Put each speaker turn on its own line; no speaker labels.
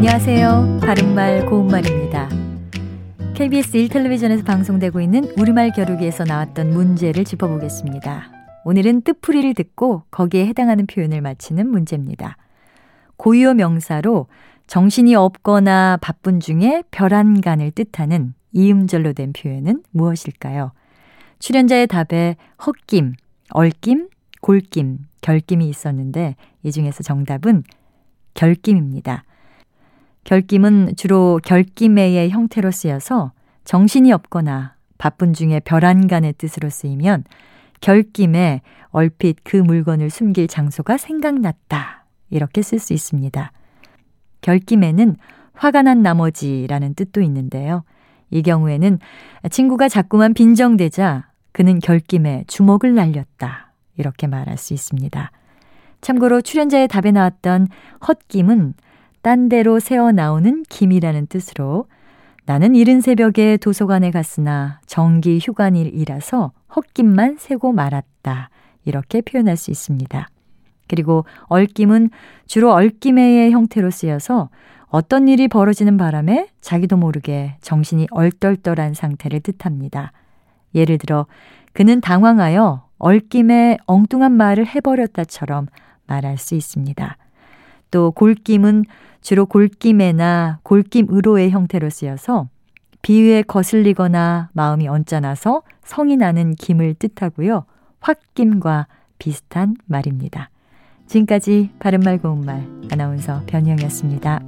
안녕하세요. 바른말 고운말입니다. KBS 1텔레비전에서 방송되고 있는 우리말 겨루기에서 나왔던 문제를 짚어보겠습니다. 오늘은 뜻풀이를 듣고 거기에 해당하는 표현을 맞히는 문제입니다. 고유어 명사로 정신이 없거나 바쁜 중에 별안간을 뜻하는 이음절로 된 표현은 무엇일까요? 출연자의 답에 헛김, 얼김, 골김, 결김이 있었는데 이 중에서 정답은 결김입니다. 결김은 주로 결김의 형태로 쓰여서 정신이 없거나 바쁜 중에 별안간의 뜻으로 쓰이면 결김에 얼핏 그 물건을 숨길 장소가 생각났다. 이렇게 쓸 수 있습니다. 결김에는 화가 난 나머지라는 뜻도 있는데요. 이 경우에는 친구가 자꾸만 빈정대자 그는 결김에 주먹을 날렸다. 이렇게 말할 수 있습니다. 참고로 출연자의 답에 나왔던 헛김은 딴 데로 새어 나오는 김이라는 뜻으로 나는 이른 새벽에 도서관에 갔으나 정기 휴관일이라서 헛김만 새고 말았다. 이렇게 표현할 수 있습니다. 그리고 얼김은 주로 얼김의 형태로 쓰여서 어떤 일이 벌어지는 바람에 자기도 모르게 정신이 얼떨떨한 상태를 뜻합니다. 예를 들어 그는 당황하여 얼김에 엉뚱한 말을 해버렸다처럼 말할 수 있습니다. 또 골김은 주로 골김에나 골김으로의 형태로 쓰여서 비위에 거슬리거나 마음이 언짢아서 성이 나는 김을 뜻하고요. 홧김과 비슷한 말입니다. 지금까지 바른말 고운말 아나운서 변희영이었습니다.